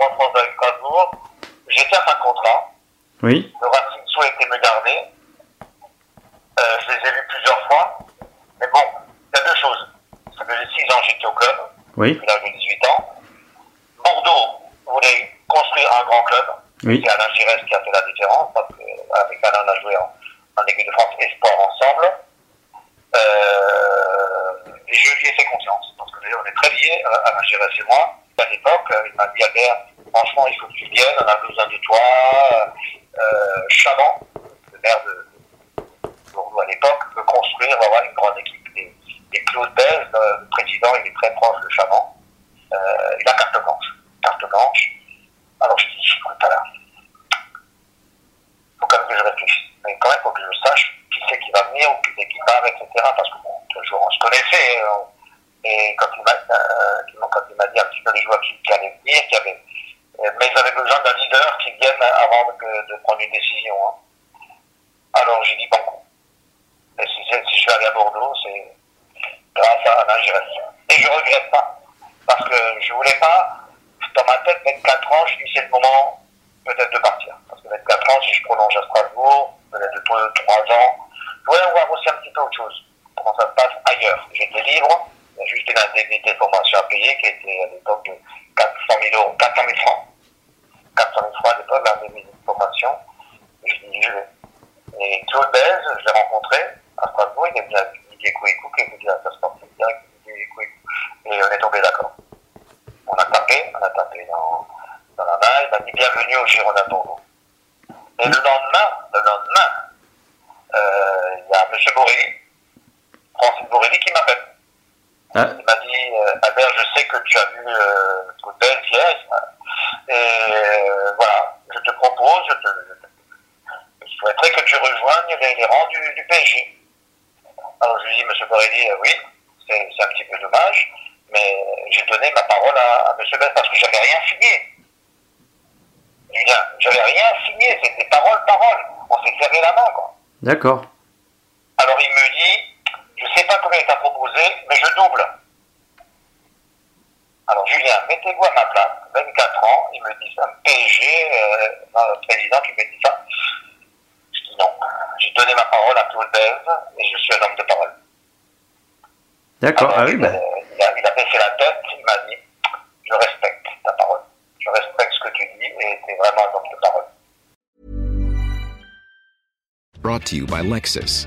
Jean-François de Strasbourg, j'étais un contrat. Oui. Le Racing souhaitait me garder. Euh, je les ai vus plusieurs fois. Mais bon, il y a deux choses. Ça faisait 6 ans que j'étais au club, Oui. depuis l'âge de 18 ans. Bordeaux voulait construire un grand club. Oui. C'est Alain Giresse qui a fait la différence, parce qu'avec Alain, on a joué en, en équipe de France Espoir ensemble. Euh, et je lui ai fait confiance, parce que d'ailleurs, on est très liés, Alain Giresse et moi. À l'époque, euh, il m'a dit Albert, franchement, il faut que tu viennes, on a besoin de toi. Euh, Chaban, le maire de Bordeaux à l'époque, veut construire, une grande équipe. Et, Claude Bèze, euh, le président, il est très proche de Chaban. Euh, il a carte blanche. Carte blanche. Alors je dis, écoute, Alain, il faut quand même que je réfléchisse. Mais quand même, il faut que je sache qui c'est qui va venir ou qui c'est qui part, etc. Parce que bon, toujours, on se connaissait. euh, et quand il m'a euh, quand il m'a dit un petit peu les joueurs qui, qui allaient venir, euh, mais ils avaient besoin d'un leader qui vienne avant de, prendre une décision. hein. Alors j'ai dit banco. Et si, je suis allé à Bordeaux, c'est grâce à Alain. Et je regrette pas. Parce que je voulais pas, dans ma tête, 24 ans, je dis c'est le moment peut-être de partir. Parce que 24 ans, si je prolonge à Strasbourg, peut-être de 3 ans, je voulais voir aussi un petit peu autre chose. Comment ça se passe ailleurs. J'étais libre, il y a juste une indemnité de formation à payer qui était à l'époque de 400 000 euros, 400 000 francs. 400 000 francs à l'époque, l'indemnité de formation. Et je dis, je vais. Et Claude Bèze, je l'ai rencontré à Strasbourg, il est venu avec Didier Kouikou, qui est venu à sa sportive direct, Didier Kouikou. Et on est tombé d'accord. On a tapé, on a tapé dans, dans la main, il m'a dit bienvenue au Girondin de Bordeaux. Et le lendemain, le lendemain, euh, il y a M. Borelli, Francis Borelli, qui m'appelle. Ah, Il m'a dit, euh, Albert, je sais que tu as vu euh, toute belle pièce, et euh, voilà, je te propose, je, te, je, te- je souhaiterais que tu rejoignes les, les rangs du, du PSG. Alors je lui dis, Monsieur Borelli, euh, oui, c'est un petit peu dommage, mais j'ai donné ma parole à, Monsieur Bell parce que j'avais rien signé. Julien, j'avais rien signé, c'était parole, parole. On s'est serré la main, quoi. d'accord. Alors il me dit, je sais pas combien il t'a proposé, mais je double. Alors Julien, mettez-vous à ma place, 24 ans, il me dit ça, PSG, euh, le président qui me dit ça. Je dis non, j'ai donné ma parole à Claude et je suis un homme de parole. D'accord. Alors, Ah oui, il, bah, a- il a, il a baissé la tête, il m'a dit, je respecte ta parole, je respecte ce que tu dis et tu es vraiment un homme de parole. Brought to you by Lexus.